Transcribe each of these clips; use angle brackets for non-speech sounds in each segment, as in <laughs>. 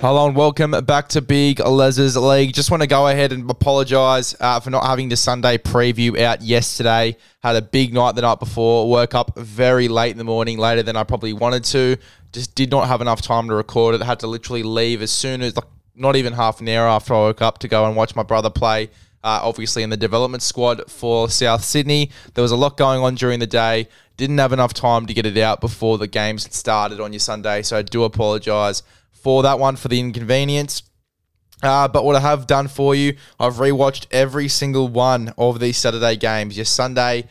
Hello and welcome back to Big Les's League. Just want to go ahead and apologise uh, for not having the Sunday preview out yesterday. Had a big night the night before. Woke up very late in the morning, later than I probably wanted to. Just did not have enough time to record it. Had to literally leave as soon as, like, not even half an hour after I woke up to go and watch my brother play. Uh, obviously, in the development squad for South Sydney, there was a lot going on during the day. Didn't have enough time to get it out before the games started on your Sunday, so I do apologise for that one for the inconvenience. Uh, but what I have done for you, I've rewatched every single one of these Saturday games. Your Sunday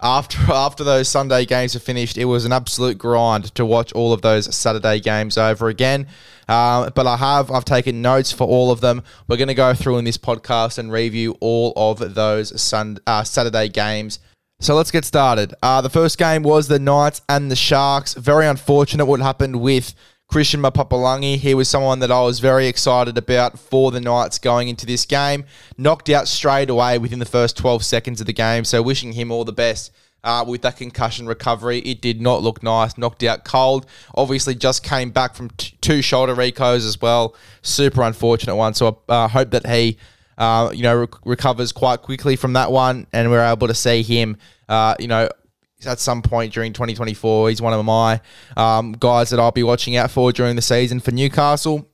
after <laughs> after those Sunday games are finished, it was an absolute grind to watch all of those Saturday games over again. Uh, but I have I've taken notes for all of them. We're going to go through in this podcast and review all of those sun, uh, Saturday games. So let's get started. Uh, the first game was the Knights and the Sharks. Very unfortunate what happened with Krystian Mapapalangi. He was someone that I was very excited about for the Knights going into this game. Knocked out straight away within the first 12 seconds of the game. So wishing him all the best. Uh, with that concussion recovery, it did not look nice. Knocked out cold. Obviously, just came back from t- two shoulder recos as well. Super unfortunate one. So I uh, hope that he, uh, you know, rec- recovers quite quickly from that one, and we're able to see him, uh, you know, at some point during 2024. He's one of my um, guys that I'll be watching out for during the season for Newcastle.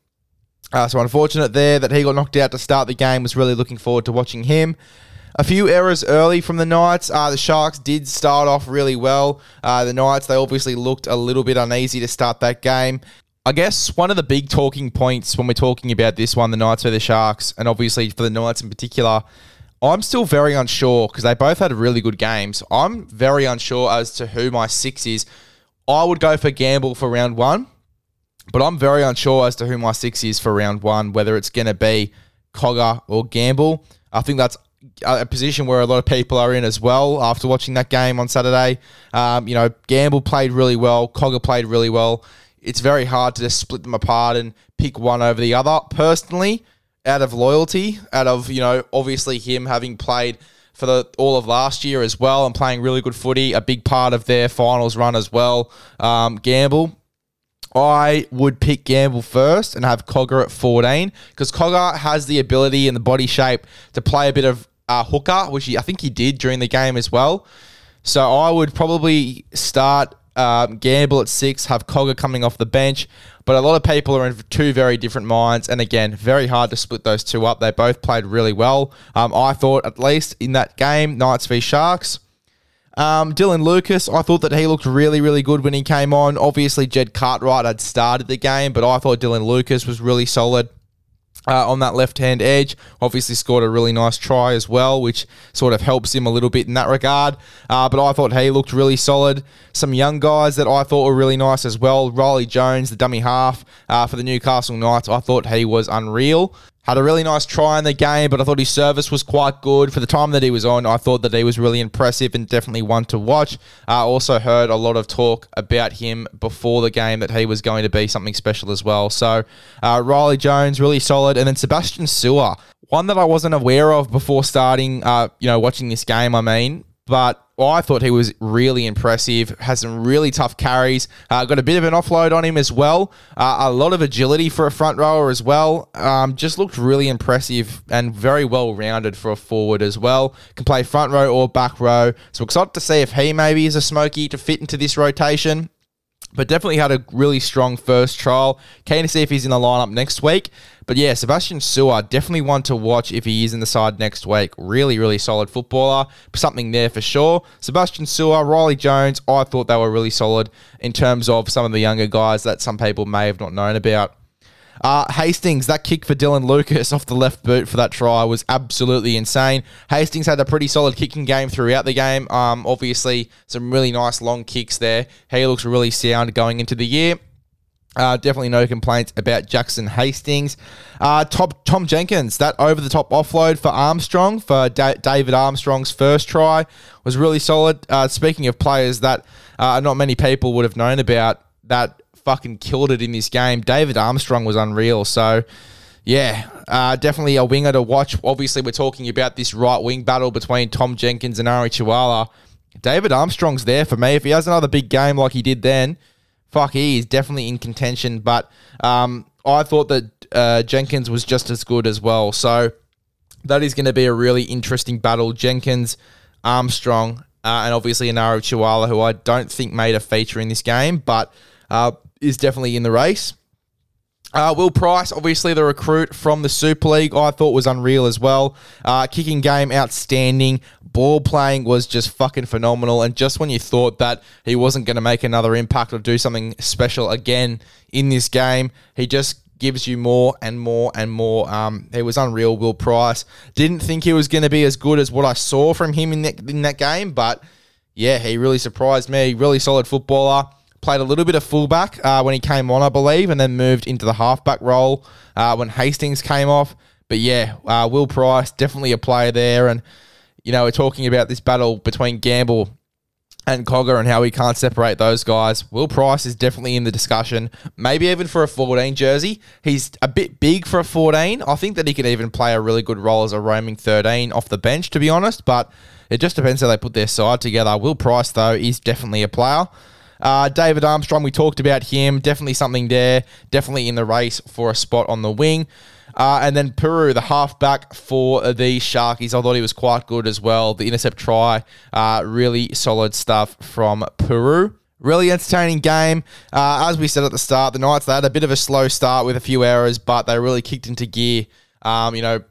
Uh, so unfortunate there that he got knocked out to start the game. Was really looking forward to watching him. A few errors early from the Knights. Uh, the Sharks did start off really well. Uh, the Knights, they obviously looked a little bit uneasy to start that game. I guess one of the big talking points when we're talking about this one, the Knights or the Sharks, and obviously for the Knights in particular, I'm still very unsure because they both had really good games. I'm very unsure as to who my six is. I would go for Gamble for round one, but I'm very unsure as to who my six is for round one, whether it's going to be Cogger or Gamble. I think that's a position where a lot of people are in as well after watching that game on Saturday. Um, you know, Gamble played really well, Cogger played really well. It's very hard to just split them apart and pick one over the other. Personally, out of loyalty, out of, you know, obviously him having played for the all of last year as well and playing really good footy, a big part of their finals run as well. Um, Gamble, I would pick Gamble first and have Cogger at 14 because Cogger has the ability and the body shape to play a bit of uh, hooker, which he, I think he did during the game as well. So I would probably start um, Gamble at six, have Cogger coming off the bench. But a lot of people are in two very different minds. And again, very hard to split those two up. They both played really well. Um, I thought, at least in that game, Knights v Sharks. Um, Dylan Lucas, I thought that he looked really, really good when he came on. Obviously, Jed Cartwright had started the game, but I thought Dylan Lucas was really solid uh, on that left hand edge. Obviously, scored a really nice try as well, which sort of helps him a little bit in that regard. Uh, but I thought he looked really solid. Some young guys that I thought were really nice as well. Riley Jones, the dummy half uh, for the Newcastle Knights, I thought he was unreal. Had a really nice try in the game, but I thought his service was quite good. For the time that he was on, I thought that he was really impressive and definitely one to watch. I uh, also heard a lot of talk about him before the game that he was going to be something special as well. So, uh, Riley Jones, really solid. And then Sebastian Sewer, one that I wasn't aware of before starting, uh, you know, watching this game, I mean, but I thought he was really impressive. Has some really tough carries. Uh, got a bit of an offload on him as well. Uh, a lot of agility for a front rower as well. Um, just looked really impressive and very well rounded for a forward as well. Can play front row or back row. So excited to see if he maybe is a smoky to fit into this rotation but definitely had a really strong first trial. Keen to see if he's in the lineup next week. But yeah, Sebastian Sewer, definitely one to watch if he is in the side next week. Really, really solid footballer. Something there for sure. Sebastian Sewer, Riley Jones, I thought they were really solid in terms of some of the younger guys that some people may have not known about. Uh, Hastings, that kick for Dylan Lucas <laughs> off the left boot for that try was absolutely insane. Hastings had a pretty solid kicking game throughout the game. Um, obviously, some really nice long kicks there. He looks really sound going into the year. Uh, definitely no complaints about Jackson Hastings. Uh, top Tom Jenkins, that over the top offload for Armstrong for da- David Armstrong's first try was really solid. Uh, speaking of players that uh, not many people would have known about, that fucking killed it in this game. David Armstrong was unreal. So, yeah, uh, definitely a winger to watch. Obviously, we're talking about this right wing battle between Tom Jenkins and Ari Tuala. David Armstrong's there for me. If he has another big game like he did then, fuck, he is definitely in contention. But um, I thought that uh, Jenkins was just as good as well. So that is going to be a really interesting battle. Jenkins, Armstrong, uh, and obviously Enari Tuala, who I don't think made a feature in this game, but uh, is definitely in the race. Uh, Will Price, obviously the recruit from the Super League, I thought was unreal as well. Uh, kicking game, outstanding. Ball playing was just fucking phenomenal. And just when you thought that he wasn't going to make another impact or do something special again in this game, he just gives you more and more and more. Um, he was unreal, Will Price. Didn't think he was going to be as good as what I saw from him in that, in that game, but yeah, he really surprised me. Really solid footballer played a little bit of fullback uh, when he came on, I believe, and then moved into the halfback role uh, when Hastings came off. But yeah, uh, Will Price definitely a player there, and you know we're talking about this battle between Gamble and Cogger and how we can't separate those guys. Will Price is definitely in the discussion, maybe even for a 14 jersey. He's a bit big for a 14. I think that he could even play a really good role as a roaming 13 off the bench, to be honest, but it just depends how they put their side together. Will Price, though, is definitely a player. Uh, David Armstrong, we talked about him. Definitely something there. Definitely in the race for a spot on the wing. Uh, and then Peru, the halfback for the Sharkies. I thought he was quite good as well. The intercept try, uh, really solid stuff from Peru. Really entertaining game. Uh, as we said at the start, the Knights they had a bit of a slow start with a few errors, but they really kicked into gear. Um, you know,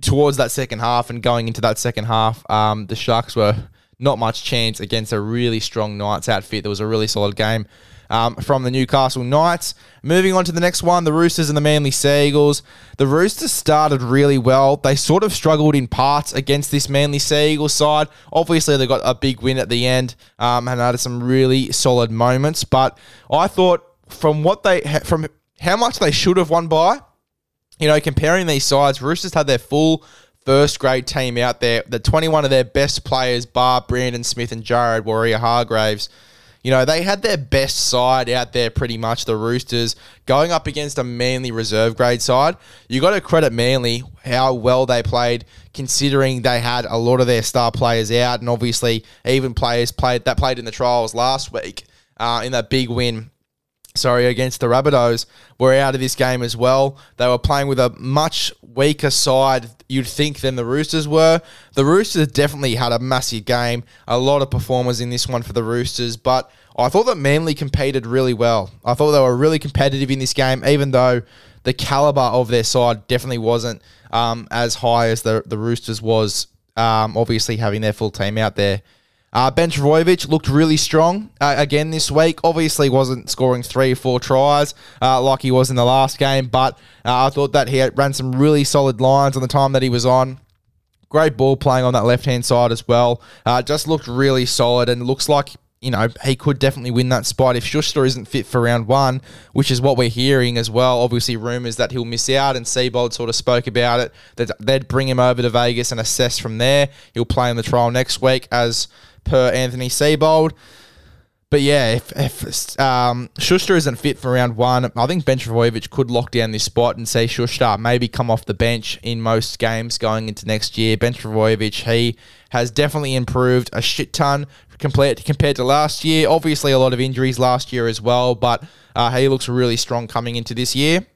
towards that second half and going into that second half, um, the Sharks were not much chance against a really strong Knights outfit. There was a really solid game um, from the Newcastle Knights. Moving on to the next one, the Roosters and the Manly Seagulls. The Roosters started really well. They sort of struggled in parts against this Manly Seagulls side. Obviously, they got a big win at the end um, and had some really solid moments. But I thought from what they from how much they should have won by, you know, comparing these sides, Roosters had their full first grade team out there. The 21 of their best players, bar Brandon Smith and Jared Waerea-Hargreaves, you know, they had their best side out there pretty much, the Roosters, going up against a Manly reserve grade side. You got to credit Manly how well they played, considering they had a lot of their star players out, and obviously even players played that played in the trials last week uh, in that big win sorry, against the Rabbitohs were out of this game as well. They were playing with a much weaker side, you'd think, than the Roosters were. The Roosters definitely had a massive game. A lot of performers in this one for the Roosters, but I thought that Manly competed really well. I thought they were really competitive in this game, even though the caliber of their side definitely wasn't um, as high as the, the Roosters was, um, obviously having their full team out there. Uh, ben Trbojevic looked really strong uh, again this week. Obviously, wasn't scoring three or four tries uh, like he was in the last game, but uh, I thought that he ran some really solid lines on the time that he was on. Great ball playing on that left hand side as well. Uh, just looked really solid and looks like you know, he could definitely win that spot if Schuster isn't fit for round one, which is what we're hearing as well. Obviously, rumours that he'll miss out, and Seibold sort of spoke about it, that they'd bring him over to Vegas and assess from there. He'll play in the trial next week as per Anthony Seibold. But yeah, if, if um, Schuster isn't fit for round one, I think Ben Trbojevic could lock down this spot and say Schuster maybe come off the bench in most games going into next year. Ben Trbojevic, he has definitely improved a shit ton compared compared to last year. Obviously, a lot of injuries last year as well, but uh, he looks really strong coming into this year.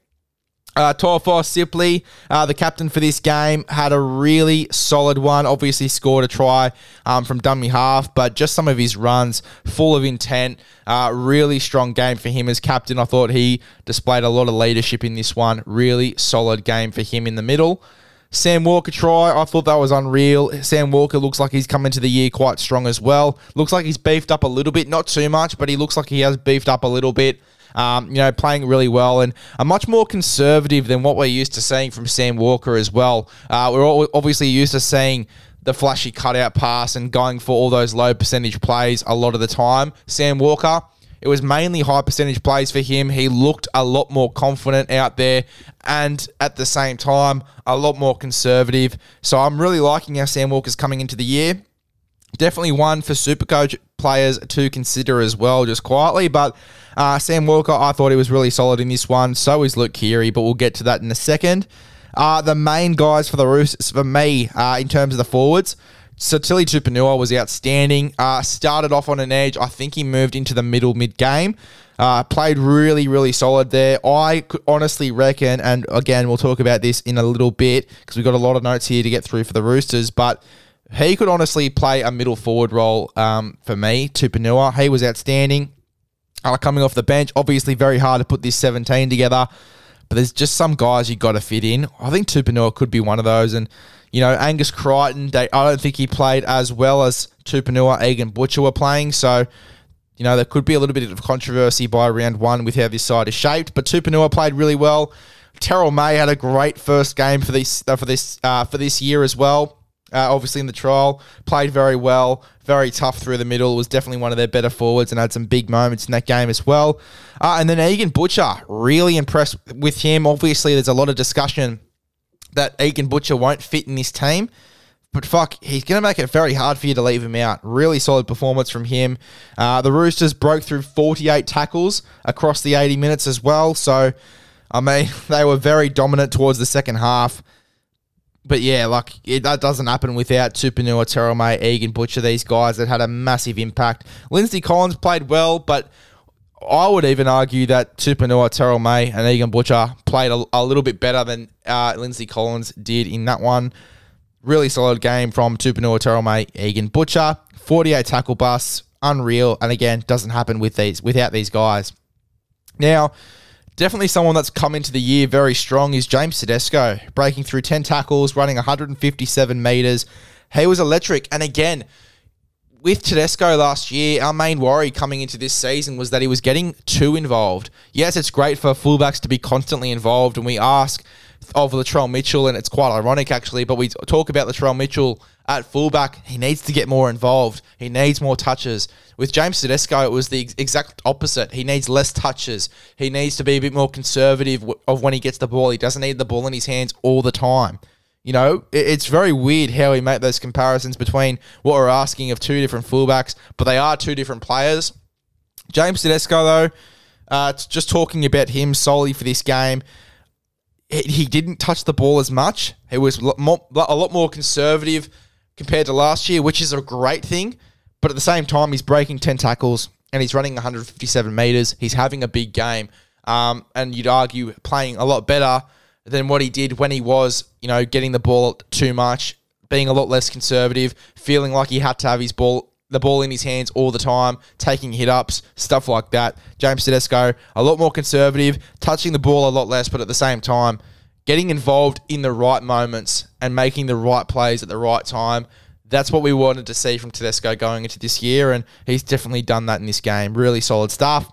Uh, Taufa Sipley, uh, the captain for this game, had a really solid one. Obviously, scored a try um, from dummy half, but just some of his runs full of intent. Uh, really strong game for him as captain. I thought he displayed a lot of leadership in this one. Really solid game for him in the middle. Sam Walker try, I thought that was unreal. Sam Walker looks like he's come into the year quite strong as well. Looks like he's beefed up a little bit, not too much, but he looks like he has beefed up a little bit. Um, you know, playing really well and a much more conservative than what we're used to seeing from Sam Walker as well. Uh, we're obviously used to seeing the flashy cutout pass and going for all those low percentage plays a lot of the time. Sam Walker, it was mainly high percentage plays for him. He looked a lot more confident out there and at the same time, a lot more conservative. So I'm really liking how Sam Walker's coming into the year. Definitely one for Supercoach players to consider as well, just quietly. But uh, Sam Walker, I thought he was really solid in this one. So is Luke Keary, but we'll get to that in a second. Uh, the main guys for the Roosters, for me, uh, in terms of the forwards, so Tilly Tupouniua was outstanding. Uh, started off on an edge. I think he moved into the middle mid game. Uh, played really, really solid there. I honestly reckon, and again, we'll talk about this in a little bit because we've got a lot of notes here to get through for the Roosters, but he could honestly play a middle forward role um, for me, Tupouniua. He was outstanding. Uh, coming off the bench, obviously very hard to put this 17 together, but there's just some guys you've got to fit in. I think Tupouniua could be one of those, and you know, Angus Crichton, they, I don't think he played as well as Tupouniua, Egan Butcher were playing. So, you know, there could be a little bit of controversy by round one with how this side is shaped. But Tupouniua played really well. Terrell May had a great first game for this uh, for this uh, for this year as well. Uh, obviously in the trial, played very well, very tough through the middle. Was definitely one of their better forwards and had some big moments in that game as well. Uh, and then Egan Butcher, really impressed with him. Obviously, there's a lot of discussion that Egan Butcher won't fit in this team. But fuck, he's going to make it very hard for you to leave him out. Really solid performance from him. Uh, the Roosters broke through 48 tackles across the 80 minutes as well. So, I mean, <laughs> they were very dominant towards the second half. But yeah, like it, that doesn't happen without Tupouniua, May, Egan Butcher, these guys that had a massive impact. Lindsay Collins played well, but I would even argue that Tupouniua, Terrell May, and Egan Butcher played a, a little bit better than uh, Lindsay Collins did in that one. Really solid game from Tupouniua, Terrell May, Egan Butcher. 48 tackle busts, unreal, and again, doesn't happen with these without these guys. Now, definitely someone that's come into the year very strong is James Tedesco, breaking through 10 tackles, running 157 meters. He was electric, and again, with Tedesco last year, our main worry coming into this season was that he was getting too involved. Yes, it's great for fullbacks to be constantly involved, and we ask of Latrell Mitchell, and it's quite ironic actually, but we talk about Latrell Mitchell at fullback. He needs to get more involved. He needs more touches. With James Tedesco, it was the exact opposite. He needs less touches. He needs to be a bit more conservative of when he gets the ball. He doesn't need the ball in his hands all the time. You know, it's very weird how we make those comparisons between what we're asking of two different fullbacks, but they are two different players. James Tedesco, though, uh, just talking about him solely for this game, he didn't touch the ball as much. He was a lot more conservative compared to last year, which is a great thing. But at the same time, he's breaking 10 tackles and he's running 157 meters. He's having a big game. Um, and you'd argue playing a lot better than what he did when he was, you know, getting the ball too much, being a lot less conservative, feeling like he had to have his ball the ball in his hands all the time, taking hit ups, stuff like that. James Tedesco, a lot more conservative, touching the ball a lot less, but at the same time, getting involved in the right moments and making the right plays at the right time. That's what we wanted to see from Tedesco going into this year, and he's definitely done that in this game. Really solid stuff.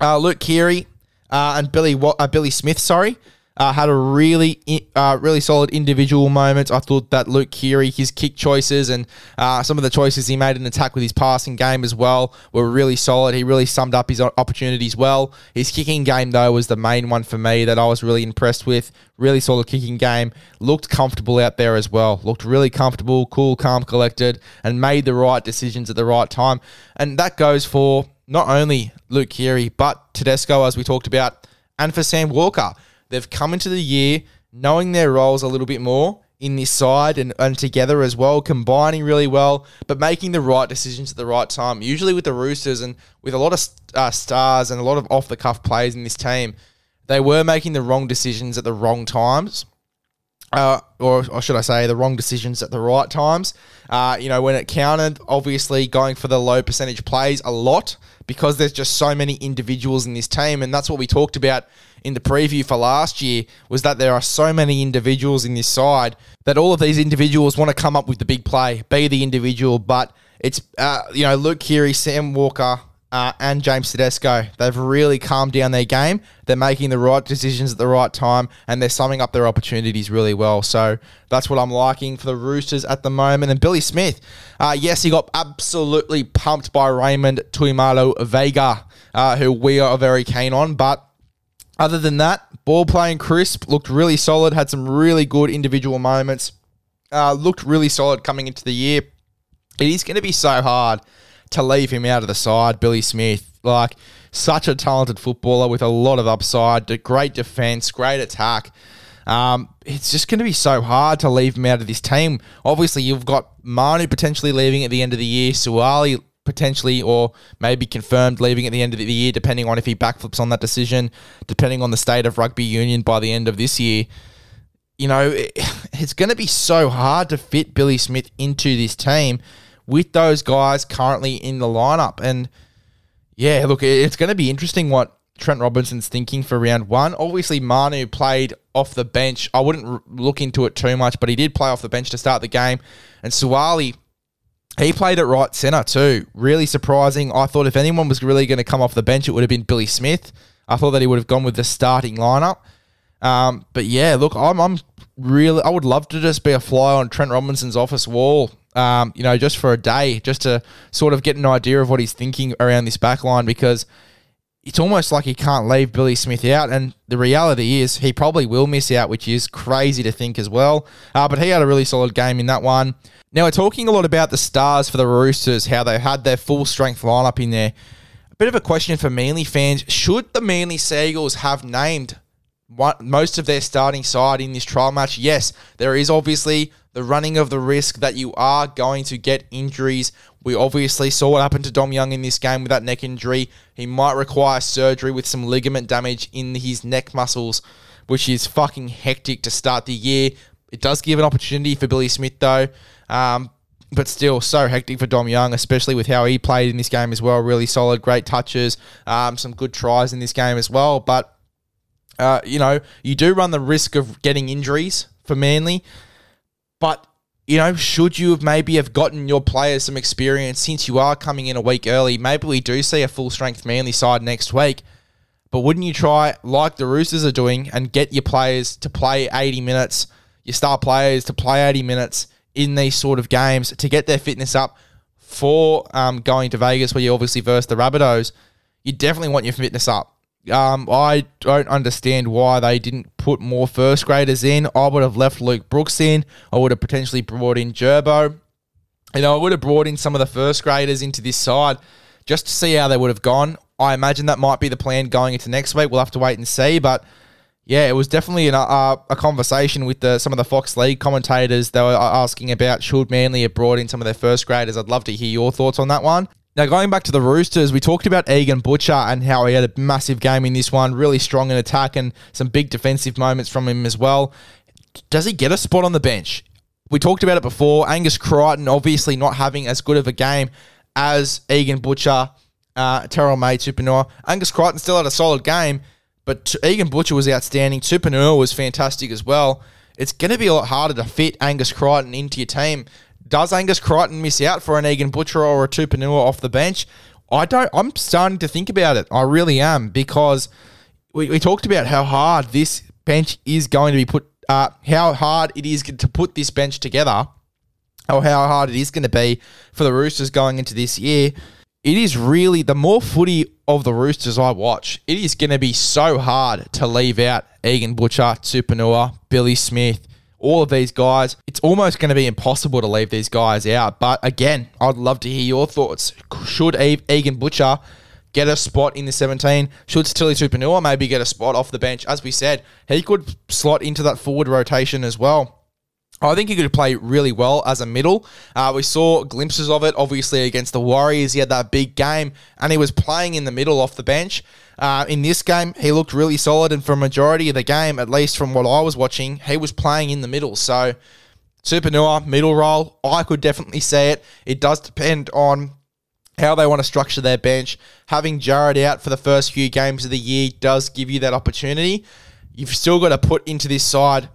Uh, Luke Keary uh, and Billy uh, Billy Smith, sorry, uh, had a really, uh, really solid individual moment. I thought that Luke Keary, his kick choices and uh, some of the choices he made in attack with his passing game as well were really solid. He really summed up his opportunities well. His kicking game, though, was the main one for me that I was really impressed with. Really solid kicking game. Looked comfortable out there as well. Looked really comfortable, cool, calm, collected, and made the right decisions at the right time. And that goes for not only Luke Keary, but Tedesco, as we talked about, and for Sam Walker. They've come into the year knowing their roles a little bit more in this side and, and together as well, combining really well, but making the right decisions at the right time. Usually with the Roosters and with a lot of uh, stars and a lot of off the cuff players in this team, they were making the wrong decisions at the wrong times. Uh, or, or, should I say, the wrong decisions at the right times. Uh, you know, when it counted, obviously going for the low percentage plays a lot because there's just so many individuals in this team, and that's what we talked about in the preview for last year was that there are so many individuals in this side that all of these individuals want to come up with the big play, be the individual. But it's, uh, you know, Luke Keary, Sam Walker, uh, and James Tedesco. They've really calmed down their game. They're making the right decisions at the right time, and they're summing up their opportunities really well. So that's what I'm liking for the Roosters at the moment. And Billy Smith, uh, yes, he got absolutely pumped by Raymond Tuaimalo-Vaega, uh, who we are very keen on, but other than that, ball playing crisp, looked really solid, had some really good individual moments, uh, looked really solid coming into the year. It is going to be so hard to leave him out of the side, Billy Smith. Like, such a talented footballer with a lot of upside, great defense, great attack. Um, it's just going to be so hard to leave him out of this team. Obviously, you've got Manu potentially leaving at the end of the year, Suaalii potentially or maybe confirmed leaving at the end of the year, depending on if he backflips on that decision, depending on the state of rugby union by the end of this year. You know, it, <sighs> it's going to be so hard to fit Billy Smith into this team with those guys currently in the lineup. And yeah, look, it's going to be interesting what Trent Robinson's thinking for round one. Obviously, Manu played off the bench. I wouldn't r- look into it too much, but he did play off the bench to start the game. And Suaalii, he played at right centre too. Really surprising. I thought if anyone was really going to come off the bench, it would have been Billy Smith. I thought that he would have gone with the starting lineup. Um, but yeah, look, I'm, I'm really, I would love to just be a fly on Trent Robinson's office wall. Um, you know, just for a day, just to sort of get an idea of what he's thinking around this back line because it's almost like he can't leave Billy Smith out. And the reality is he probably will miss out, which is crazy to think as well. Uh, but he had a really solid game in that one. Now, we're talking a lot about the stars for the Roosters, how they had their full strength lineup in there. A bit of a question for Manly fans should the Manly Seagulls have named most of their starting side in this trial match? Yes, there is obviously the running of the risk that you are going to get injuries. We obviously saw what happened to Dom Young in this game with that neck injury. He might require surgery with some ligament damage in his neck muscles, which is fucking hectic to start the year. It does give an opportunity for Billy Smith, though. Um, but still, so hectic for Dom Young, especially with how he played in this game as well. Really solid, great touches, um, some good tries in this game as well. But, uh, you know, you do run the risk of getting injuries for Manly. But you know, should you have maybe have gotten your players some experience since you are coming in a week early? Maybe we do see a full strength Manly side next week. But wouldn't you try, like the Roosters are doing, and get your players to play 80 minutes, your star players to play 80 minutes in these sort of games to get their fitness up for um, going to Vegas, where you obviously verse the Rabbitohs? You definitely want your fitness up. Um, I don't understand why they didn't put more first graders in. I would have left Luke Brooks in. I would have potentially brought in Gerbo. You know, I would have brought in some of the first graders into this side just to see how they would have gone. I imagine that might be the plan going into next week. We'll have to wait and see. But yeah, it was definitely an, uh, a conversation with the, some of the Fox League commentators. They were asking about should Manly have brought in some of their first graders. I'd love to hear your thoughts on that one. Now, going back to the Roosters, we talked about Egan Butcher and how he had a massive game in this one, really strong in attack and some big defensive moments from him as well. Does he get a spot on the bench? We talked about it before. Angus Crichton obviously not having as good of a game as Egan Butcher, uh, Terrell May, Tupouniua. Angus Crichton still had a solid game, but Egan Butcher was outstanding. Tupouniua was fantastic as well. It's going to be a lot harder to fit Angus Crichton into your team does Angus Crichton miss out for an Egan Butcher or a Tupouniua off the bench? I don't. I'm starting to think about it. I really am because we, we talked about how hard this bench is going to be put. Uh, how hard it is to put this bench together, or how hard it is going to be for the Roosters going into this year. It is really the more footy of the Roosters I watch. It is going to be so hard to leave out Egan Butcher, Tupouniua, Billy Smith, all of these guys. It's almost going to be impossible to leave these guys out. But again, I'd love to hear your thoughts. Should Egan Butcher get a spot in the 17? Should Sitili Tupouniua maybe get a spot off the bench? As we said, he could slot into that forward rotation as well. I think he could play really well as a middle. Uh, we saw glimpses of it, obviously, against the Warriors. He had that big game, and he was playing in the middle off the bench. Uh, in this game, he looked really solid, and for a majority of the game, at least from what I was watching, he was playing in the middle. So, Tupouniua, middle role, I could definitely see it. It does depend on how they want to structure their bench. Having Jared out for the first few games of the year does give you that opportunity. You've still got to put into this side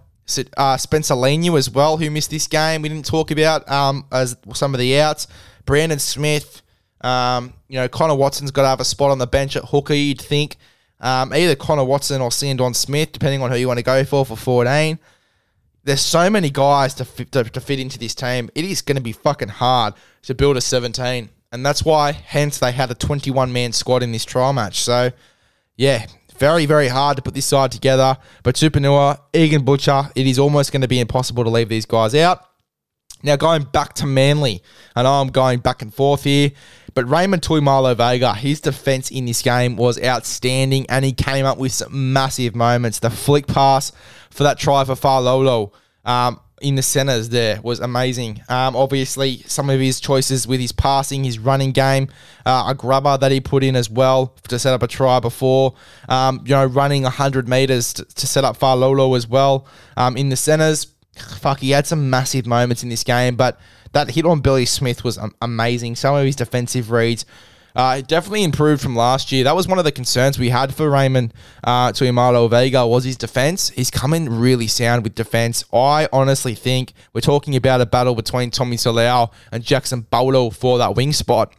uh, Spencer Leniu as well, who missed this game. We didn't talk about um, as some of the outs. Brandon Smith, um, you know, Connor Watson's got to have a spot on the bench at hooker, you'd think. Um, either Connor Watson or Sandon Smith, depending on who you want to go for for 14. There's so many guys to fit, to, to fit into this team. It is going to be fucking hard to build a 17. And that's why, hence, they had a 21 man squad in this trial match. So, yeah, very, very hard to put this side together. But Tupouniua, Egan Butcher, it is almost going to be impossible to leave these guys out. Now, going back to Manly, and I'm going back and forth here, But Raymond Tuaimalo-Vaega, his defense in this game was outstanding and he came up with some massive moments. The flick pass for that try for Farlolo um, in the centers there was amazing. Um, obviously, some of his choices with his passing, his running game, uh, a grubber that he put in as well to set up a try before. Um, you know, running 100 meters to, to set up Farlolo as well um, in the centers. Fuck, he had some massive moments in this game, but that hit on Billy Smith was amazing. Some of his defensive reads. Uh, definitely improved from last year. That was one of the concerns we had for Raymond uh, Tuaimalo-Vaega was his defense. He's coming really sound with defense. I honestly think we're talking about a battle between Tommy Talau and Jackson Bolo for that wing spot.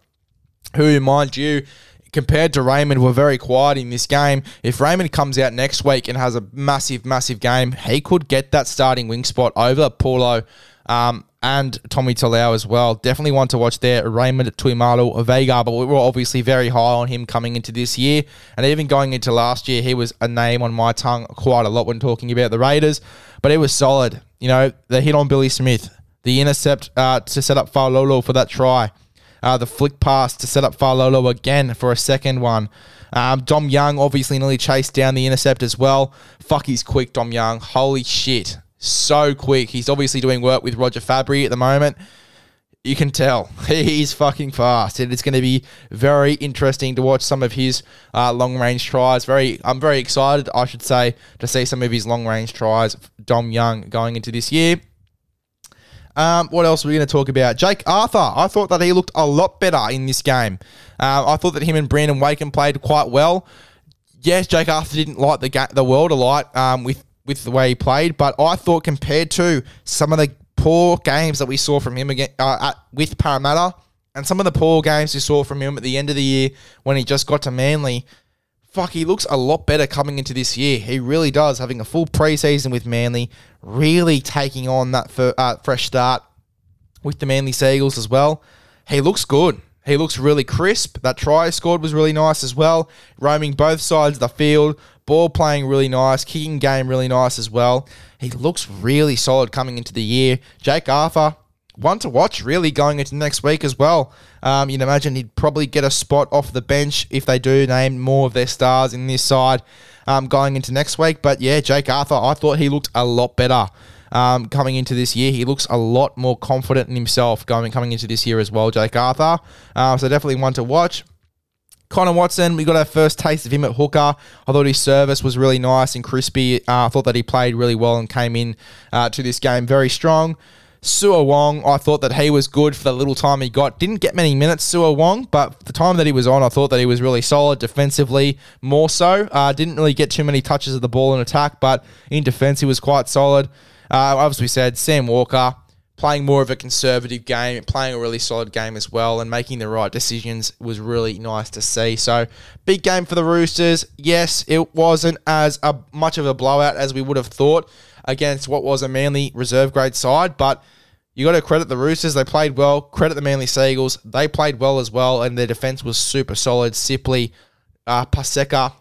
Who, mind you, compared to Raymond, were very quiet in this game. If Raymond comes out next week and has a massive, massive game, he could get that starting wing spot over Paulo. Um, and Tommy Talau as well. Definitely one to watch there. Raymond Tuaimalo-Vaega, but we were obviously very high on him coming into this year. And even going into last year, he was a name on my tongue quite a lot when talking about the Raiders. But it was solid. You know, the hit on Billy Smith, the intercept uh, to set up Farlolo for that try, uh, the flick pass to set up Farlolo again for a second one. Um, Dom Young obviously nearly chased down the intercept as well. Fuck, he's quick, Dom Young. Holy shit so quick. He's obviously doing work with Roger Fabri at the moment. You can tell <laughs> he's fucking fast, and it's going to be very interesting to watch some of his uh, long range tries. Very, I'm very excited, I should say, to see some of his long range tries. Dom Young going into this year. Um, what else are we going to talk about? Jake Arthur. I thought that he looked a lot better in this game. Uh, I thought that him and Brandon Wakeham played quite well. Yes, Jake Arthur didn't light the ga- the world a lot um, with with the way he played, but I thought compared to some of the poor games that we saw from him again uh, at, with Parramatta and some of the poor games we saw from him at the end of the year when he just got to Manly, fuck, he looks a lot better coming into this year. He really does, having a full preseason with Manly, really taking on that uh, fresh start with the Manly Seagulls as well. He looks good. He looks really crisp. That try scored was really nice as well. Roaming both sides of the field, Ball playing really nice, kicking game really nice as well. He looks really solid coming into the year. Jake Arthur, one to watch really going into next week as well. Um, you'd imagine he'd probably get a spot off the bench if they do name more of their stars in this side um, going into next week. But yeah, Jake Arthur, I thought he looked a lot better. Um, coming into this year. He looks a lot more confident in himself going coming into this year as well, Jake Arthur. Uh, so definitely one to watch. Connor Watson, we got our first taste of him at hooker. I thought his service was really nice and crispy. Uh, I thought that he played really well and came in uh, to this game very strong. Siua Wong, I thought that he was good for the little time he got. Didn't get many minutes, Siua Wong, but the time that he was on, I thought that he was really solid defensively, more so. Uh, didn't really get too many touches of the ball in attack, but in defense, he was quite solid. Uh, as we said, Sam Walker, playing more of a conservative game, playing a really solid game as well, and making the right decisions was really nice to see. So, big game for the Roosters. Yes, it wasn't as a, much of a blowout as we would have thought against what was a Manly reserve grade side, but you got to credit the Roosters. They played well. Credit the Manly Seagulls. They played well as well, and their defense was super solid. Sipley, uh, Paseka,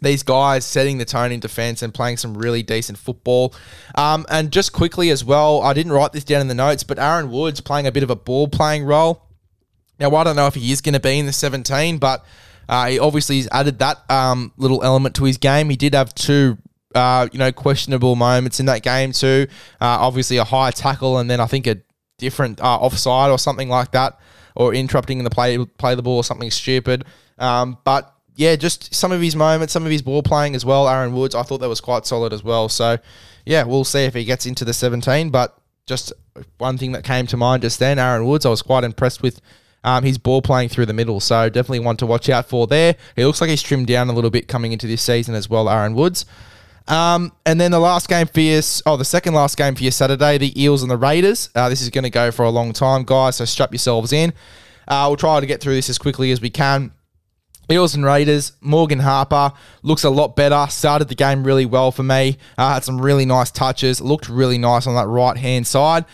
these guys setting the tone in defense and playing some really decent football. Um, and just quickly as well, I didn't write this down in the notes, but Aaron Woods playing a bit of a ball playing role. Now, I don't know if he is going to be in the 17, but uh, he obviously has added that um, little element to his game. He did have two. Uh, you know, questionable moments in that game too. Uh, obviously, a high tackle, and then I think a different uh, offside or something like that, or interrupting the play play the ball or something stupid. Um, but yeah, just some of his moments, some of his ball playing as well. Aaron Woods, I thought that was quite solid as well. So, yeah, we'll see if he gets into the 17. But just one thing that came to mind just then, Aaron Woods, I was quite impressed with um, his ball playing through the middle. So, definitely one to watch out for there. He looks like he's trimmed down a little bit coming into this season as well, Aaron Woods. Um, and then the last game for you, oh, the second last game for you Saturday, the Eels and the Raiders. Uh, this is going to go for a long time, guys, so strap yourselves in. Uh, we'll try to get through this as quickly as we can. Eels and Raiders, Morgan Harper looks a lot better. Started the game really well for me. Uh, had some really nice touches. Looked really nice on that right hand side.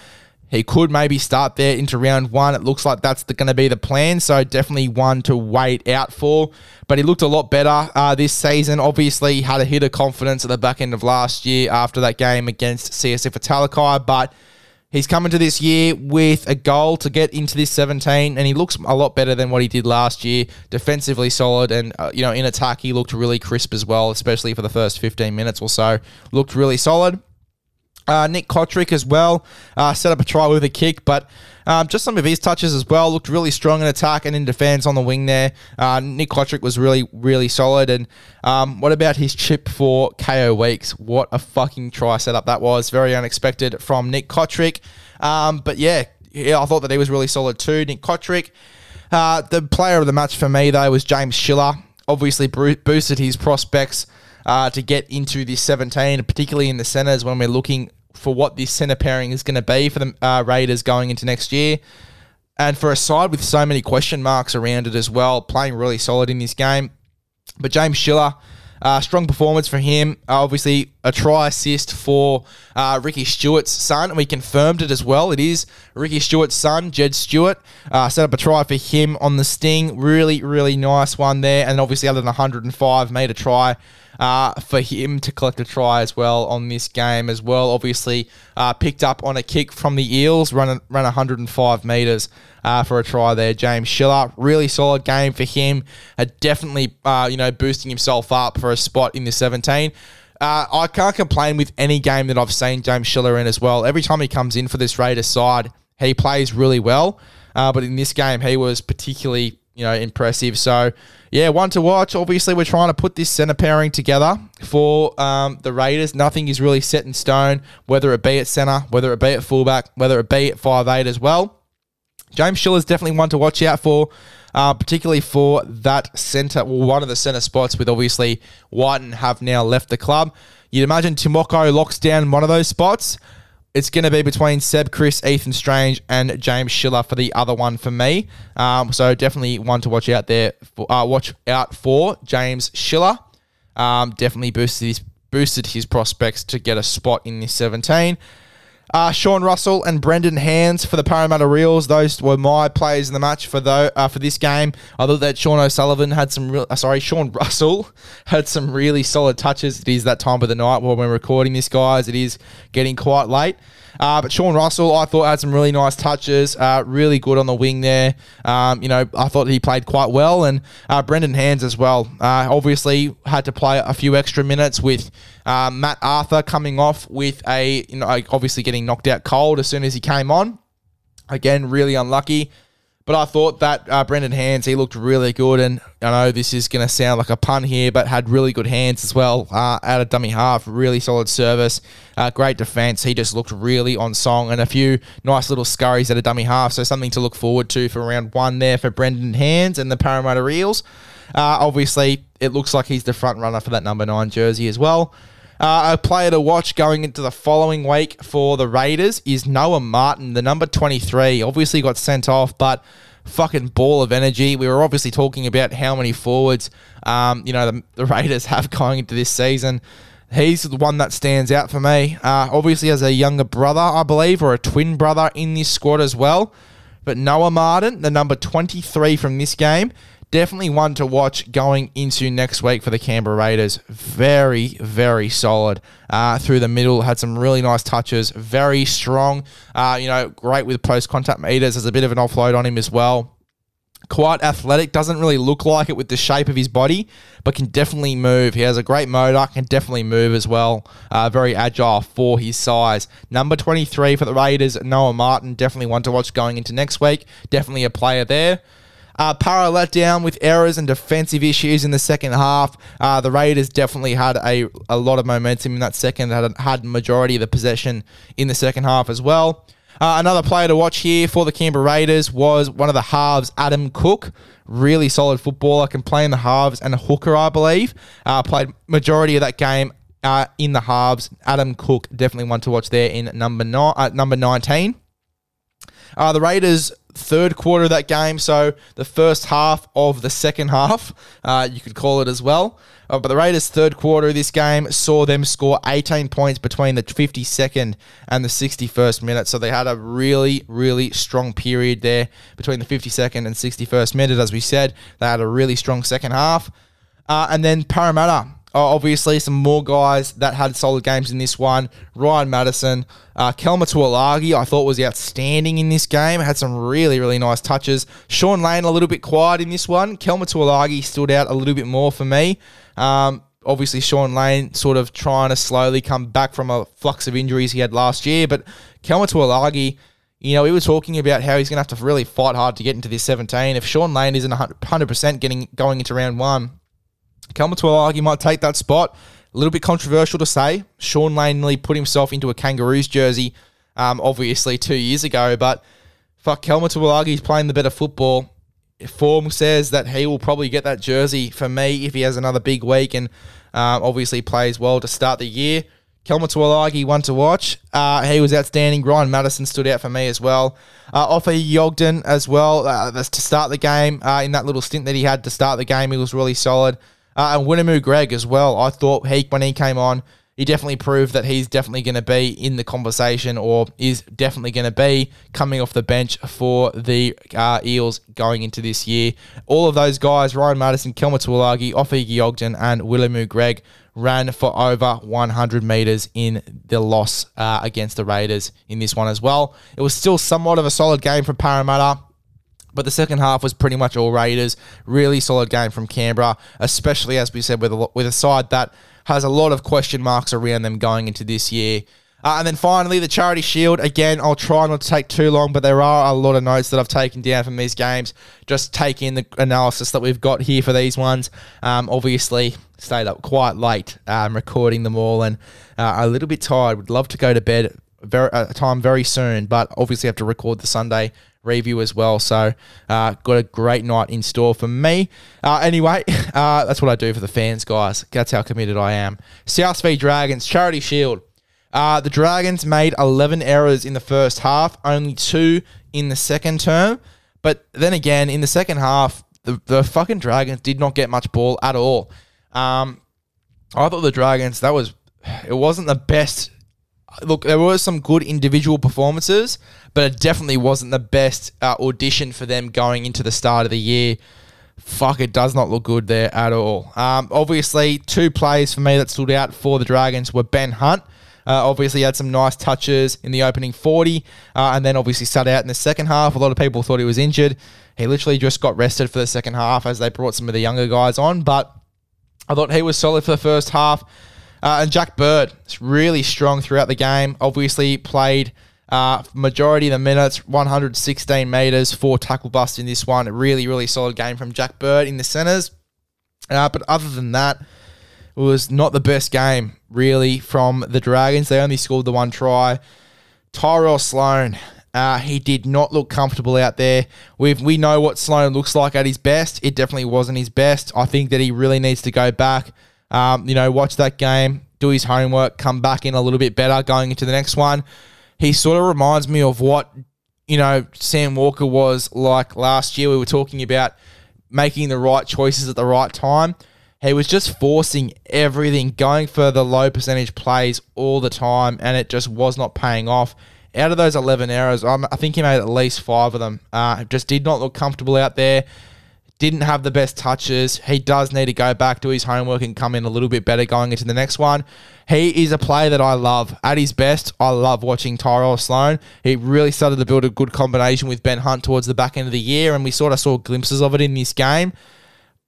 He could maybe start there into round one. It looks like that's going to be the plan. So definitely one to wait out for. But he looked a lot better uh, this season. Obviously, had a hit of confidence at the back end of last year after that game against CSF Talakai. But He's coming to this year with a goal to get into this 17, and he looks a lot better than what he did last year. Defensively solid, and uh, you know in attack he looked really crisp as well, especially for the first 15 minutes or so. Looked really solid. Uh, Nick Cotric as well uh, set up a try with a kick, but um, just some of his touches as well looked really strong in attack and in defence on the wing there. Uh, Nick Cotric was really, really solid. And um, what about his chip for Kaeo Weekes? What a fucking try setup that was. Very unexpected from Nick Cotric. Um, but yeah, yeah, I thought that he was really solid too. Nick Cotric. Uh, the player of the match for me, though, was James Schiller. Obviously, boosted his prospects uh, to get into this 17, particularly in the centres when we're looking for what this centre pairing is going to be for the uh, Raiders going into next year. And for a side with so many question marks around it as well, playing really solid in this game. But James Schiller, uh, strong performance for him. Uh, obviously, a try assist for uh, Ricky Stuart's son. We confirmed it as well. It is Ricky Stuart's son, Jed Stuart. Uh, set up a try for him on the sting. Really, really nice one there. And obviously, other than 105, made a try uh, for him to collect a try as well on this game as well. Obviously, uh, picked up on a kick from the Eels, run run 105 meters uh, for a try there. James Schiller, really solid game for him. definitely, uh, you know, boosting himself up for a spot in the 17. Uh, I can't complain with any game that I've seen James Schiller in as well. Every time he comes in for this Raiders side, he plays really well. Uh, but in this game, he was particularly you know, impressive. So, yeah, one to watch. Obviously, we're trying to put this center pairing together for um, the Raiders. Nothing is really set in stone, whether it be at center, whether it be at fullback, whether it be at five eight as well. James Schiller is definitely one to watch out for, uh, particularly for that center, well, one of the center spots with obviously Wighton have now left the club. You'd imagine Timoko locks down one of those spots. It's going to be between Seb Kris, Ethan Strange, and James Schiller for the other one for me. Um, so definitely one to watch out there. For, uh, watch out for James Schiller. Um, definitely boosted his boosted his prospects to get a spot in this 17. Uh, Sean Russell and Brendan Hands for the Parramatta Reels. Those were my players in the match for the, uh, for this game. I thought that Sean O'Sullivan had some real, uh, sorry, Sean <laughs> Russell had some really solid touches. It is that time of the night when we're recording this, guys. It is getting quite late. Uh, but Sean Russell, I thought had some really nice touches, uh, really good on the wing there. Um, you know, I thought he played quite well, and uh, Brendan Hands as well. Uh, obviously, had to play a few extra minutes with uh, Matt Arthur coming off with a, you know, obviously getting knocked out cold as soon as he came on. Again, really unlucky. But I thought that uh, Brendan Hands, he looked really good. And I know this is going to sound like a pun here, but had really good hands as well uh, out of dummy half. Really solid service. Uh, great defense. He just looked really on song and a few nice little scurries at a dummy half. So something to look forward to for round one there for Brendan Hands and the Parramatta Eels. Uh, obviously, it looks like he's the front runner for that number nine jersey as well. Uh, a player to watch going into the following week for the Raiders is Noah Martin, the number 23. Obviously got sent off, but fucking ball of energy. We were obviously talking about how many forwards, um, you know, the, the, Raiders <laughs> have going into this season. He's the one that stands out for me. Uh, obviously, as a younger brother, I believe, or a twin brother in this squad as well. But Noah Martin, the number 23 from this game, definitely one to watch going into next week for the Canberra Raiders. Very, very solid uh, through the middle. Had some really nice touches. Very strong. Uh, you know, great with post contact meters. There's a bit of an offload on him as well. Quite athletic. Doesn't really look like it with the shape of his body, but can definitely move. He has a great motor. Can definitely move as well. Uh, very agile for his size. Number 23 for the Raiders, Noah Martin. Definitely one to watch going into next week. Definitely a player there. Uh, Para let down with errors and defensive issues in the second half. Uh, the Raiders definitely had a, a lot of momentum in that second, had, had majority of the possession in the second half as well. Uh, another player to watch here for the Canberra Raiders was one of the halves, Adam Cook. Really solid footballer, can play in the halves and a hooker, I believe. Uh, played majority of that game uh, in the halves. Adam Cook definitely one to watch there in number nine, uh, number nineteen. Uh, the Raiders third quarter of that game, so the first half of the second half, <laughs> uh, you could call it as well. Uh, but the Raiders' third quarter of this game saw them score 18 points between the 52nd and the 61st minute. So they had a really, really strong period there between the 52nd and 61st minute. As we said, they had a really strong second half. Uh, and then Parramatta obviously, some more guys that had solid games in this one. Ryan Matterson, uh, Kelma Tuilagi, I thought was outstanding in this game. Had some really, really nice touches. Shaun Lane, a little bit quiet in this one. Kelma Tuilagi stood out a little bit more for me. Um, obviously, Shaun Lane sort of trying to slowly come back from a flux of injuries he had last year. But Kelma Tuilagi, you know, we were talking about how he's going to have to really fight hard to get into this 17. If Shaun Lane isn't 100% getting going into round one, Kelma Tuilagi might take that spot. A little bit controversial to say. Shaun Lane put himself into a Kangaroos jersey, um, obviously two years ago, but fuck, Kelma Tuilagi's playing the better football. Form says that he will probably get that jersey for me if he has another big week and um, obviously plays well to start the year. Kelma Tuilagi, one to watch. Uh, he was outstanding. Ryan Matterson stood out for me as well. Uh, Offa Ogden as well uh, to start the game. Uh, in that little stint that he had to start the game, he was really solid. Uh, and Wiremu Greig as well. I thought he, when he came on, he definitely proved that he's definitely going to be in the conversation or is definitely going to be coming off the bench for the uh, Eels going into this year. All of those guys, Ryan Matterson, Kelma Tuilagi, Ogden, and Wiremu Greig, ran for over 100 metres in the loss uh, against the Raiders in this one as well. It was still somewhat of a solid game for Parramatta. But the second half was pretty much all Raiders. Really solid game from Canberra, especially as we said with a, with a side that has a lot of question marks around them going into this year. Uh, and then finally, the Charity Shield. Again, I'll try not to take too long, but there are a lot of notes that I've taken down from these games. Just taking the analysis that we've got here for these ones. Um, obviously, stayed up quite late um, recording them all and uh, a little bit tired. Would love to go to bed very, a time very soon, but obviously have to record the Sunday review as well. So, uh, got a great night in store for me. Uh, anyway, <laughs> uh, that's what I do for the fans, guys. That's how committed I am. South v Dragons, Charity Shield. Uh, the Dragons made 11 errors in the first half, only two in the second term. But then again, in the second half, the, the fucking Dragons did not get much ball at all. Um, I thought the Dragons, that was, it wasn't the best look, there were some good individual performances, but it definitely wasn't the best uh, audition for them going into the start of the year. Fuck, it does not look good there at all. Um, obviously, two plays for me that stood out for the Dragons were Ben Hunt. Uh, obviously, had some nice touches in the opening 40, uh, and then obviously sat out in the second half. A lot of people thought he was injured. He literally just got rested for the second half as they brought some of the younger guys on, but I thought he was solid for the first half. Uh, and Jack Bird really strong throughout the game. Obviously played uh, majority of the minutes, 116 meters, four tackle busts in this one. A really, really solid game from Jack Bird in the centers. Uh, but other than that, it was not the best game really from the Dragons. They only scored the one try. Tyrell Sloan, uh, he did not look comfortable out there. We we know what Sloan looks like at his best. It definitely wasn't his best. I think that he really needs to go back um, you know, watch that game, do his homework, come back in a little bit better going into the next one. He sort of reminds me of what, you know, Sam Walker was like last year. We were talking about making the right choices at the right time. He was just forcing everything, going for the low percentage plays all the time, and it just was not paying off. Out of those 11 errors, I think he made at least five of them. Uh, just did not look comfortable out there didn't have the best touches. He does need to go back to his homework and come in a little bit better going into the next one. He is a player that I love. At his best, I love watching Tyrell Sloan. He really started to build a good combination with Ben Hunt towards the back end of the year, and we sort of saw glimpses of it in this game.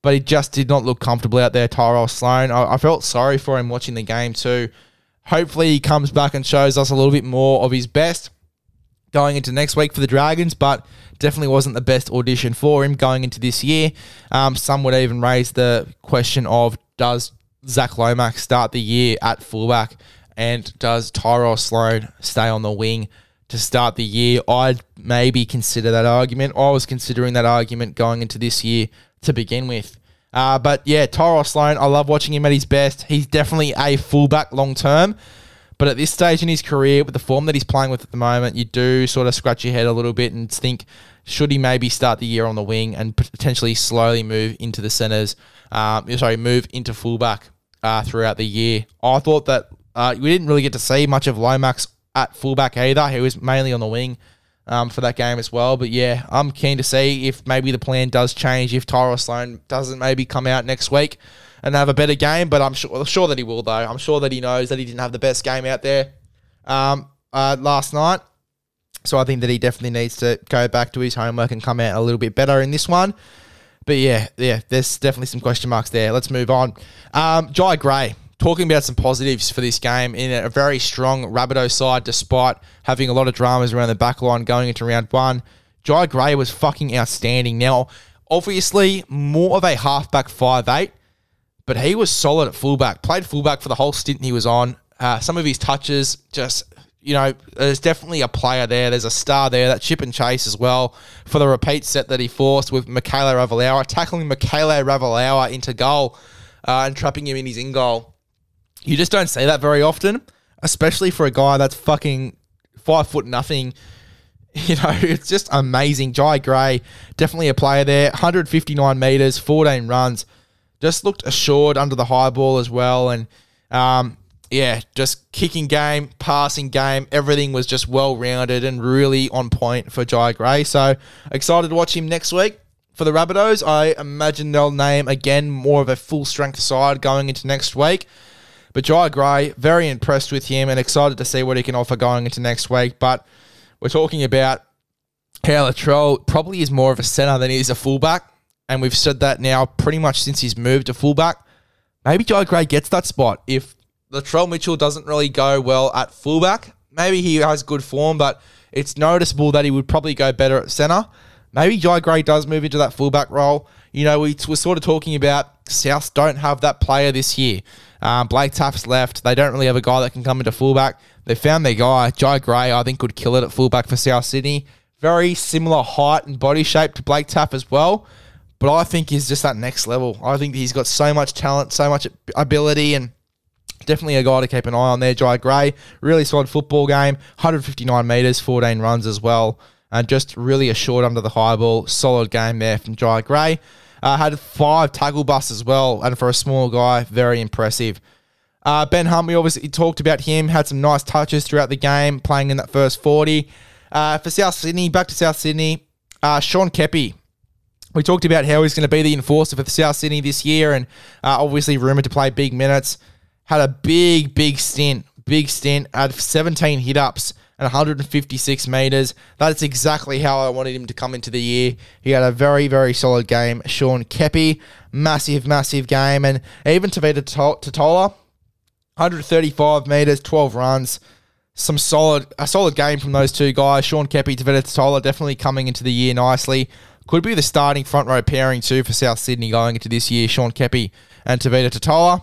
But he just did not look comfortable out there, Tyrell Sloan. I, I felt sorry for him watching the game too. Hopefully, he comes back and shows us a little bit more of his best going into next week for the Dragons, but definitely wasn't the best audition for him going into this year. Um, some would even raise the question of does Zach Lomax start the year at fullback and does Tyrell Sloan stay on the wing to start the year? I'd maybe consider that argument. I was considering that argument going into this year to begin with. Uh, but yeah, Tyrell Sloan, I love watching him at his best. He's definitely a fullback long term. But at this stage in his career, with the form that he's playing with at the moment, you do sort of scratch your head a little bit and think, should he maybe start the year on the wing and potentially slowly move into the centres? Um, sorry, move into fullback uh, throughout the year. I thought that uh, we didn't really get to see much of Lomax at fullback either. He was mainly on the wing um, for that game as well. But yeah, I'm keen to see if maybe the plan does change if Tyrell Sloan doesn't maybe come out next week and have a better game. But I'm sure, sure that he will, though. I'm sure that he knows that he didn't have the best game out there um, uh, last night. So I think that he definitely needs to go back to his homework and come out a little bit better in this one. But yeah, yeah, there's definitely some question marks there. Let's move on. Um, Jye Gray, talking about some positives for this game in a very strong Rabbitoh side, despite having a lot of dramas around the back line going into round one. Jye Gray was fucking outstanding. Now, obviously, more of a halfback five eight, but he was solid at fullback. Played fullback for the whole stint he was on. Uh, some of his touches just you know, there's definitely a player there. There's a star there. That chip and chase as well for the repeat set that he forced with Mikaele Ravalawa, tackling Mikaele Ravalawa into goal uh, and trapping him in his in goal. You just don't see that very often, especially for a guy that's fucking five foot nothing. <laughs> You know, it's just amazing. Jye Gray, definitely a player there. 159 meters, 14 runs. Just looked assured under the high ball as well. And um, yeah, just kicking game, passing game, everything was just well rounded and really on point for Jye Gray. So excited to watch him next week for the Rabbitohs. I imagine they'll name again more of a full strength side going into next week. But Jye Gray, very impressed with him and excited to see what he can offer going into next week. But we're talking about how Latrell probably is more of a centre than he is a fullback. And we've said that now pretty much since he's moved to fullback. Maybe Jye Gray gets that spot if Latrell Mitchell doesn't really go well at fullback. Maybe he has good form, but it's noticeable that he would probably go better at centre. Maybe Jye Gray does move into that fullback role. You know, we were sort of talking about South don't have that player this year. Um, Blake Taaffe's left. They don't really have a guy that can come into fullback. They found their guy, Jye Gray, I think could kill it at fullback for South Sydney. Very similar height and body shape to Blake Taaffe as well. But I think he's just that next level. I think he's got so much talent, so much ability, and Definitely a guy to keep an eye on there. Jye Gray, really solid football game, 159 metres, 14 runs as well, and just really assured under the high ball. Solid game there from Jye Gray. Uh, had five tackle busts as well, and for a small guy, very impressive. Uh, ben Hunt, we obviously talked about him, had some nice touches throughout the game, playing in that first 40. Uh, for South Sydney, back to South Sydney, uh, Sean Keppie. We talked about how he's going to be the enforcer for the South Sydney this year, and uh, obviously rumoured to play big minutes had a big, big stint, big stint, had 17 hit ups and 156 meters. That's exactly how I wanted him to come into the year. He had a very, very solid game. Sean Keppie, massive, massive game. And even Tevita Tatola, 135 meters, 12 runs. Some solid, a solid game from those two guys. Sean Keppie, Tevita Tatola definitely coming into the year nicely. Could be the starting front row pairing too for South Sydney going into this year. Sean Keppie and Tevita Tatola.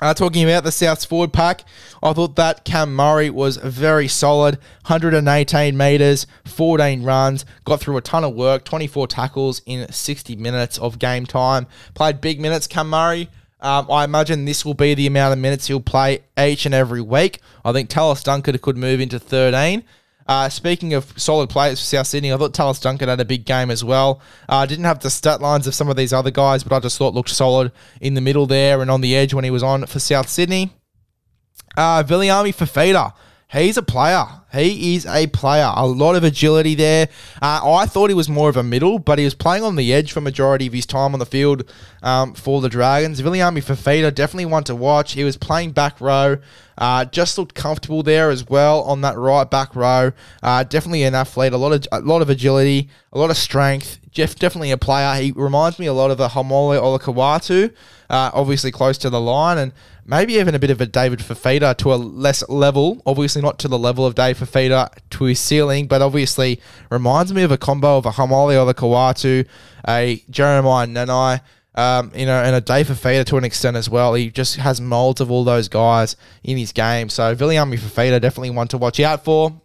Uh, talking about the South's forward pack, I thought that Cam Murray was very solid. 118 metres, 14 runs, got through a ton of work, 24 tackles in 60 minutes of game time. Played big minutes, Cam Murray. Um, I imagine this will be the amount of minutes he'll play each and every week. I think Tallis Duncan could move into 13. Uh, speaking of solid players for South Sydney, I thought Tallis Duncan had a big game as well. Uh, didn't have the stat lines of some of these other guys, but I just thought looked solid in the middle there and on the edge when he was on for South Sydney. Uh, Viliami Fifita he's a player. He is a player. A lot of agility there. Uh, I thought he was more of a middle, but he was playing on the edge for majority of his time on the field um, for the Dragons. Viliami Fifita, definitely one to watch. He was playing back row. Uh, just looked comfortable there as well on that right back row. Uh, definitely an athlete. A lot of a lot of agility, a lot of strength. Jeff definitely a player. He reminds me a lot of a Haumole Olakau'atu. Uh, obviously close to the line and maybe even a bit of a David Fifita to a less level. Obviously, not to the level of Dave Fifita to his ceiling, but obviously reminds me of a combo of a Haumole Olakau'atu, a Kawatu, a Jeremiah Nanai. Um, you know, and a Dave Fifita to an extent as well. He just has molds of all those guys in his game. So Viliami Fifita definitely one to watch out for.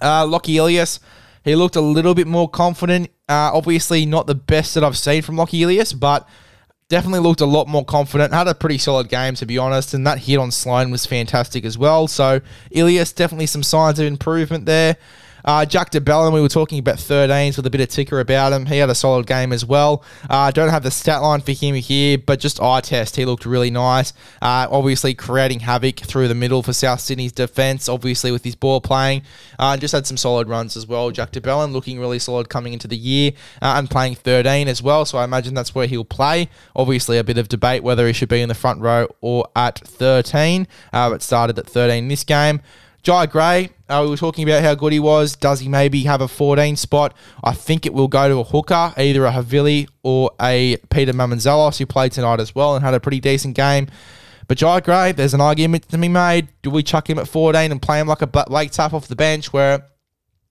Uh, Lockie Ilias, he looked a little bit more confident. Uh, obviously, not the best that I've seen from Lockie Ilias, but Definitely looked a lot more confident. Had a pretty solid game, to be honest. And that hit on Sloan was fantastic as well. So, Ilias, definitely some signs of improvement there. Uh, Jack de Belin, we were talking about 13s with a bit of ticker about him. He had a solid game as well. Uh, don't have the stat line for him here, but just eye test, he looked really nice. Uh, obviously, creating havoc through the middle for South Sydney's defence, obviously, with his ball playing. Uh, just had some solid runs as well. Jack de Belin looking really solid coming into the year uh, and playing 13 as well, so I imagine that's where he'll play. Obviously, a bit of debate whether he should be in the front row or at 13, uh, but started at 13 this game. Jye Gray, uh, we were talking about how good he was. Does he maybe have a 14 spot? I think it will go to a hooker, either a Havili or a Peter Mamouzelos, who played tonight as well and had a pretty decent game. But Jye Gray, there's an argument to be made. Do we chuck him at 14 and play him like a Blake Taaffe off the bench where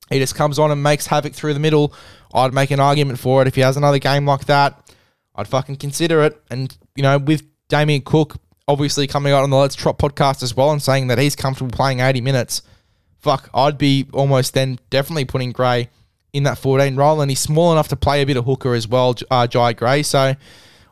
he just comes on and makes havoc through the middle? I'd make an argument for it. If he has another game like that, I'd fucking consider it. And, you know, with Damien Cook obviously coming out on the Let's Trot podcast as well and saying that he's comfortable playing 80 minutes, fuck, I'd be almost then definitely putting Gray in that 14 role. And he's small enough to play a bit of hooker as well, uh, Jye Gray. So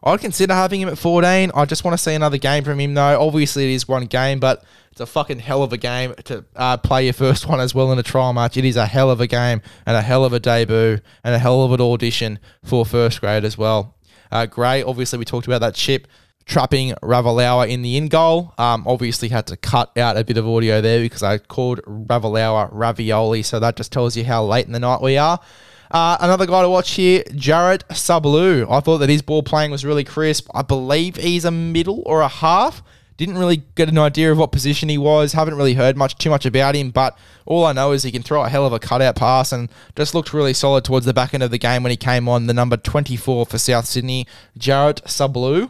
I'd consider having him at 14. I just want to see another game from him, though. Obviously, it is one game, but it's a fucking hell of a game to uh, play your first <laughs> one as well in a trial match. It is a hell of a game and a hell of a debut and a hell of an audition for first grade as well. Uh, Gray, obviously, we talked about that chip trapping Ravalawa in the in goal. Um, obviously had to cut out a bit of audio there because I called Ravalawa ravioli, so that just tells you how late in the night we are. Uh, another guy to watch here, Jarrett Sublu. I thought that his ball playing was really crisp. I believe he's a middle or a half. Didn't really get an idea of what position he was. Haven't really heard much too much about him, but all I know is he can throw a hell of a cutout pass and just looked really solid towards the back end of the game when he came on. The number 24 for South Sydney, Jarrett Sablu.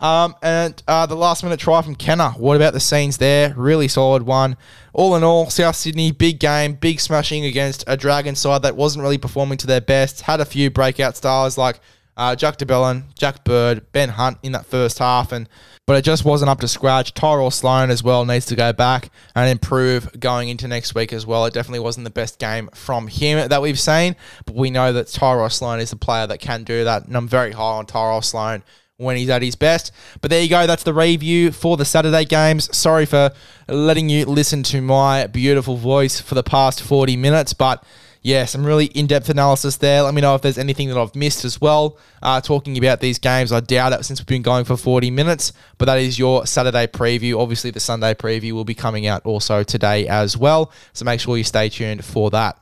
Um, and uh, the last minute try from Kenner. What about the scenes there? Really solid one. All in all, South Sydney, big game, big smashing against a Dragon side that wasn't really performing to their best. Had a few breakout stars like uh, Jack de Belin, Jack Bird, Ben Hunt in that first half, and but it just wasn't up to scratch. Tyrell Sloan as well needs to go back and improve going into next week as well. It definitely wasn't the best game from him that we've seen, but we know that Tyrell Sloan is a player that can do that, and I'm very high on Tyrell Sloan when he's at his best. But there you go. That's the review for the Saturday games. Sorry for letting you listen to my beautiful voice for the past 40 minutes, but yeah, some really in depth analysis there. Let me know if there's anything that I've missed as well. Uh, talking about these games, I doubt it since we've been going for 40 minutes, but that is your Saturday preview. Obviously, the Sunday preview will be coming out also today as well. So make sure you stay tuned for that.